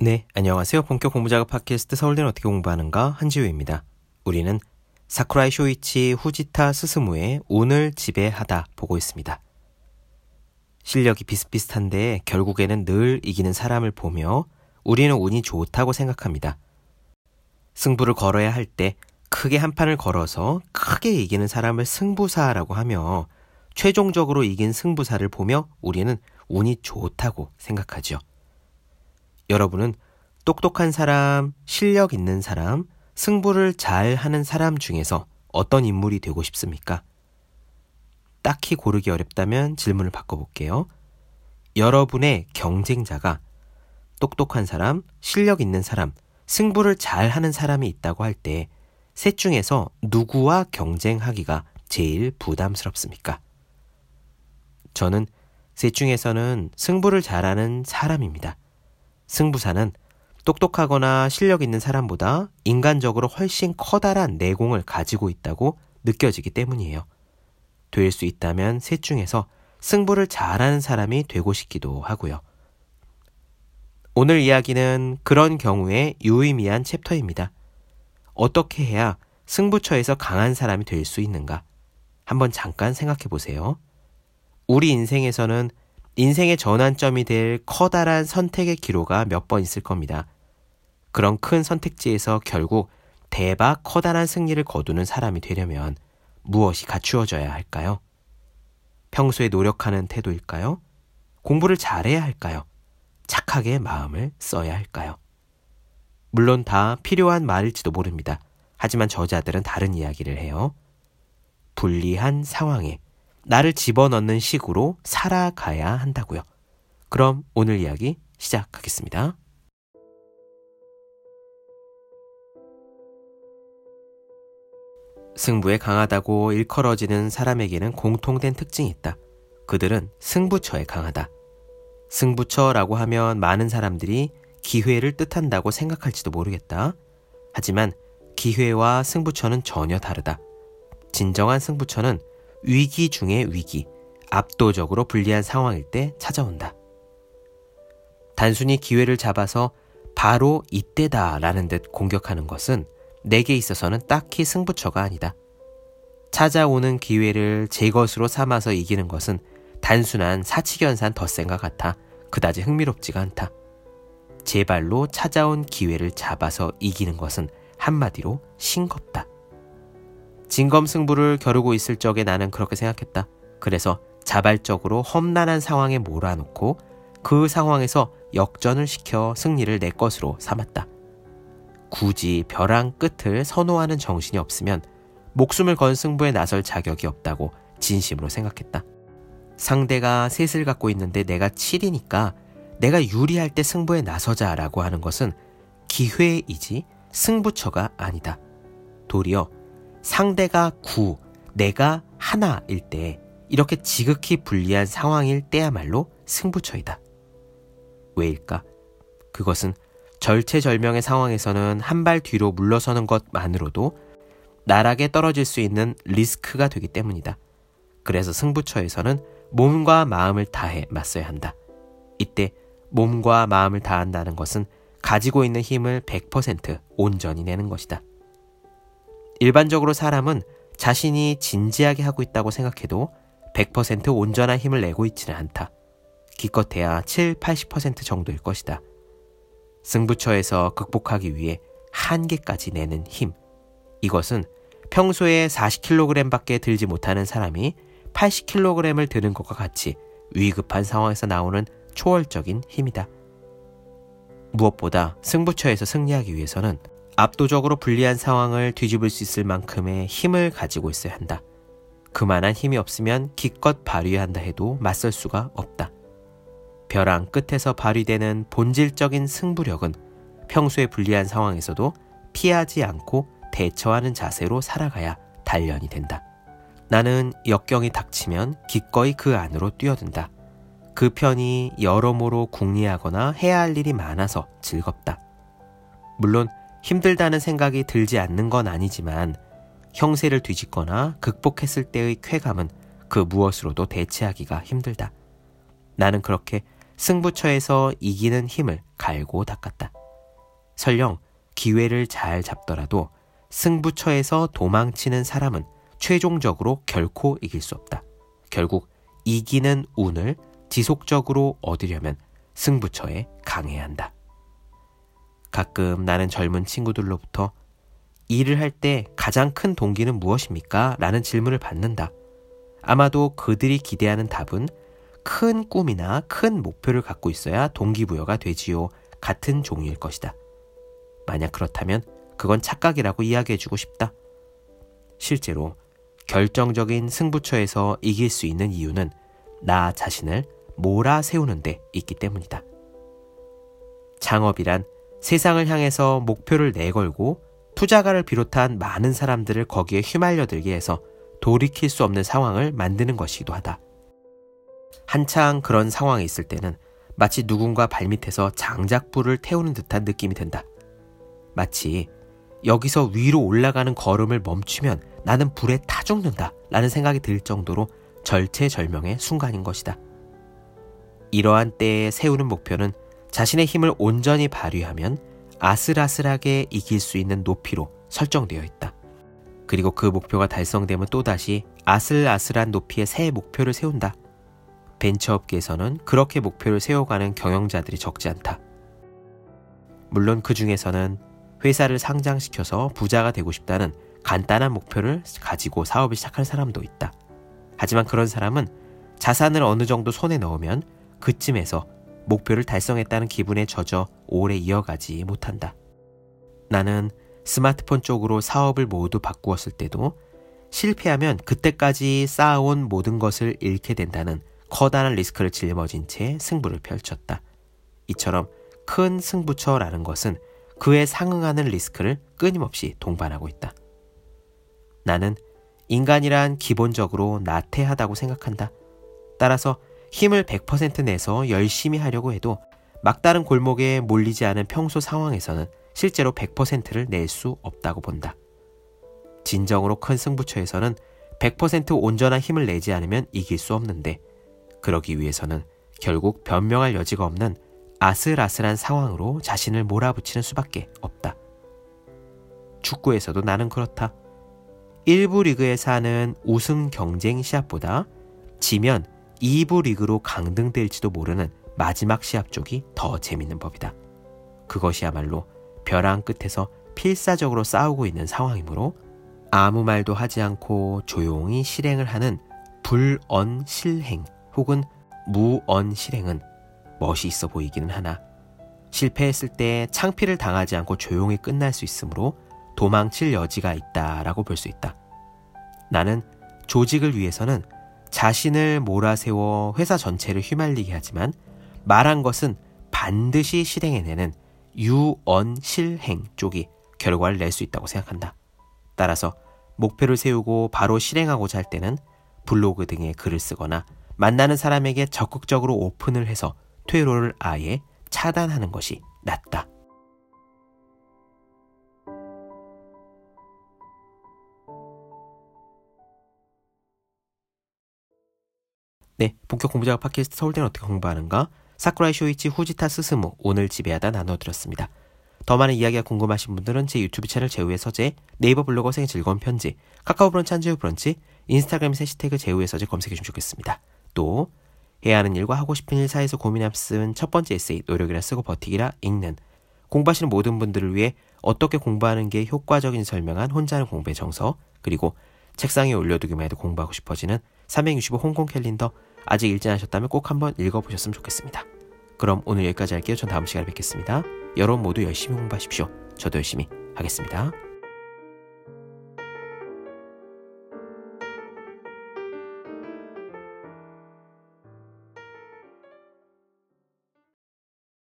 네, 안녕하세요. 본격 공부 작업 팟캐스트 서울대는 어떻게 공부하는가 한지우입니다. 우리는 사쿠라이 쇼이치 후지타 스스무의 오늘 지배하다 보고 있습니다. 실력이 비슷비슷한데 결국에는 늘 이기는 사람을 보며 우리는 운이 좋다고 생각합니다. 승부를 걸어야 할 때 크게 한 판을 걸어서 크게 이기는 사람을 승부사라고 하며 최종적으로 이긴 승부사를 보며 우리는 운이 좋다고 생각하죠. 여러분은 똑똑한 사람, 실력 있는 사람, 승부를 잘 하는 사람 중에서 어떤 인물이 되고 싶습니까? 딱히 고르기 어렵다면 질문을 바꿔볼게요. 여러분의 경쟁자가 똑똑한 사람, 실력 있는 사람, 승부를 잘 하는 사람이 있다고 할 때 셋 중에서 누구와 경쟁하기가 제일 부담스럽습니까? 저는 셋 중에서는 승부를 잘하는 사람입니다. 승부사는 똑똑하거나 실력 있는 사람보다 인간적으로 훨씬 커다란 내공을 가지고 있다고 느껴지기 때문이에요. 될 수 있다면 셋 중에서 승부를 잘하는 사람이 되고 싶기도 하고요. 오늘 이야기는 그런 경우에 유의미한 챕터입니다. 어떻게 해야 승부처에서 강한 사람이 될 수 있는가? 한번 잠깐 생각해 보세요. 우리 인생에서는 인생의 전환점이 될 커다란 선택의 기로가 몇 번 있을 겁니다. 그런 큰 선택지에서 결국 대박 커다란 승리를 거두는 사람이 되려면 무엇이 갖추어져야 할까요? 평소에 노력하는 태도일까요? 공부를 잘해야 할까요? 착하게 마음을 써야 할까요? 물론 다 필요한 말일지도 모릅니다. 하지만 저자들은 다른 이야기를 해요. 불리한 상황에 나를 집어넣는 식으로 살아가야 한다고요. 그럼 오늘 이야기 시작하겠습니다. 승부에 강하다고 일컬어지는 사람에게는 공통된 특징이 있다. 그들은 승부처에 강하다. 승부처라고 하면 많은 사람들이 기회를 뜻한다고 생각할지도 모르겠다. 하지만 기회와 승부처는 전혀 다르다. 진정한 승부처는 위기 중의 위기, 압도적으로 불리한 상황일 때 찾아온다. 단순히 기회를 잡아서 바로 이때다 라는 듯 공격하는 것은 내게 있어서는 딱히 승부처가 아니다. 찾아오는 기회를 제 것으로 삼아서 이기는 것은 단순한 사치견산 덧셈과 같아 그다지 흥미롭지가 않다. 제 발로 찾아온 기회를 잡아서 이기는 것은 한마디로 싱겁다. 진검승부를 겨루고 있을 적에 나는 그렇게 생각했다. 그래서 자발적으로 험난한 상황에 몰아놓고 그 상황에서 역전을 시켜 승리를 내 것으로 삼았다. 굳이 벼랑 끝을 선호하는 정신이 없으면 목숨을 건 승부에 나설 자격이 없다고 진심으로 생각했다. 상대가 셋을 갖고 있는데 내가 7이니까 내가 유리할 때 승부에 나서자라고 하는 것은 기회이지 승부처가 아니다. 도리어 상대가 9, 내가 하나일 때 이렇게 지극히 불리한 상황일 때야말로 승부처이다. 왜일까? 그것은 절체절명의 상황에서는 한 발 뒤로 물러서는 것만으로도 나락에 떨어질 수 있는 리스크가 되기 때문이다. 그래서 승부처에서는 몸과 마음을 다해 맞서야 한다. 이때 몸과 마음을 다한다는 것은 가지고 있는 힘을 100% 온전히 내는 것이다. 일반적으로 사람은 자신이 진지하게 하고 있다고 생각해도 100% 온전한 힘을 내고 있지는 않다. 기껏해야 7, 80% 정도일 것이다. 승부처에서 극복하기 위해 한계까지 내는 힘. 이것은 평소에 40kg 밖에 들지 못하는 사람이 80kg을 드는 것과 같이 위급한 상황에서 나오는 초월적인 힘이다. 무엇보다 승부처에서 승리하기 위해서는 압도적으로 불리한 상황을 뒤집을 수 있을 만큼의 힘을 가지고 있어야 한다. 그만한 힘이 없으면 기껏 발휘한다 해도 맞설 수가 없다. 벼랑 끝에서 발휘되는 본질적인 승부력은 평소에 불리한 상황에서도 피하지 않고 대처하는 자세로 살아가야 단련이 된다. 나는 역경이 닥치면 기꺼이 그 안으로 뛰어든다. 그 편이 여러모로 궁리하거나 해야 할 일이 많아서 즐겁다. 물론 힘들다는 생각이 들지 않는 건 아니지만 형세를 뒤집거나 극복했을 때의 쾌감은 그 무엇으로도 대체하기가 힘들다. 나는 그렇게 승부처에서 이기는 힘을 갈고 닦았다. 설령 기회를 잘 잡더라도 승부처에서 도망치는 사람은 최종적으로 결코 이길 수 없다. 결국 이기는 운을 지속적으로 얻으려면 승부처에 강해야 한다. 가끔 나는 젊은 친구들로부터 일을 할 때 가장 큰 동기는 무엇입니까? 라는 질문을 받는다. 아마도 그들이 기대하는 답은 큰 꿈이나 큰 목표를 갖고 있어야 동기부여가 되지요. 같은 종류일 것이다. 만약 그렇다면 그건 착각이라고 이야기해주고 싶다. 실제로 결정적인 승부처에서 이길 수 있는 이유는 나 자신을 몰아 세우는 데 있기 때문이다. 창업이란 세상을 향해서 목표를 내걸고 투자가를 비롯한 많은 사람들을 거기에 휘말려들게 해서 돌이킬 수 없는 상황을 만드는 것이기도 하다. 한창 그런 상황에 있을 때는 마치 누군가 발밑에서 장작불을 태우는 듯한 느낌이 든다. 마치 여기서 위로 올라가는 걸음을 멈추면 나는 불에 타 죽는다 라는 생각이 들 정도로 절체절명의 순간인 것이다. 이러한 때에 세우는 목표는 자신의 힘을 온전히 발휘하면 아슬아슬하게 이길 수 있는 높이로 설정되어 있다. 그리고 그 목표가 달성되면 또다시 아슬아슬한 높이의 새 목표를 세운다. 벤처업계에서는 그렇게 목표를 세워가는 경영자들이 적지 않다. 물론 그 중에서는 회사를 상장시켜서 부자가 되고 싶다는 간단한 목표를 가지고 사업을 시작할 사람도 있다. 하지만 그런 사람은 자산을 어느 정도 손에 넣으면 그쯤에서 목표를 달성했다는 기분에 젖어 오래 이어가지 못한다. 나는 스마트폰 쪽으로 사업을 모두 바꾸었을 때도 실패하면 그때까지 쌓아온 모든 것을 잃게 된다는 커다란 리스크를 짊어진 채 승부를 펼쳤다. 이처럼 큰 승부처라는 것은 그에 상응하는 리스크를 끊임없이 동반하고 있다. 나는 인간이란 기본적으로 나태하다고 생각한다. 따라서 힘을 100% 내서 열심히 하려고 해도 막다른 골목에 몰리지 않은 평소 상황에서는 실제로 100%를 낼 수 없다고 본다. 진정으로 큰 승부처에서는 100% 온전한 힘을 내지 않으면 이길 수 없는데 그러기 위해서는 결국 변명할 여지가 없는 아슬아슬한 상황으로 자신을 몰아붙이는 수밖에 없다. 축구에서도 나는 그렇다. 1부 리그에서 하는 우승 경쟁 시합보다 지면 2부 리그로 강등될지도 모르는 마지막 시합 쪽이 더 재밌는 법이다. 그것이야말로 벼랑 끝에서 필사적으로 싸우고 있는 상황이므로 아무 말도 하지 않고 조용히 실행을 하는 불언 실행 혹은 무언 실행은 멋이 있어 보이기는 하나 실패했을 때 창피를 당하지 않고 조용히 끝날 수 있으므로 도망칠 여지가 있다라고 볼 수 있다. 나는 조직을 위해서는 자신을 몰아세워 회사 전체를 휘말리게 하지만 말한 것은 반드시 실행해내는 유언실행 쪽이 결과를 낼 수 있다고 생각한다. 따라서 목표를 세우고 바로 실행하고자 할 때는 블로그 등에 글을 쓰거나 만나는 사람에게 적극적으로 오픈을 해서 퇴로를 아예 차단하는 것이 낫다. 네, 본격 공부작업 팟캐스트 서울대는 어떻게 공부하는가? 사쿠라이 쇼이치 후지타 스스무 오늘 지배하다 나눠드렸습니다. 더 많은 이야기가 궁금하신 분들은 제 유튜브 채널 제우의 서재, 네이버 블로거 생의 즐거운 편지, 카카오 브런치 한지우 브런치, 인스타그램 해시태그 제우의 서재 검색해 주시면 좋겠습니다. 또 해야 하는 일과 하고 싶은 일 사이에서 고민함 쓴 첫 번째 에세이 노력이라 쓰고 버티기라 읽는 공부하시는 모든 분들을 위해 어떻게 공부하는 게 효과적인 설명한 혼자 하는 공부의 정서 그리고 책상에 올려두기만 해도 공부하고 싶어지는 365 홍콩 캘린더 아직 읽지 않으셨다면 꼭 한번 읽어보셨으면 좋겠습니다. 그럼 오늘 여기까지 할게요. 전 다음 시간에 뵙겠습니다. 여러분 모두 열심히 공부하십시오. 저도 열심히 하겠습니다.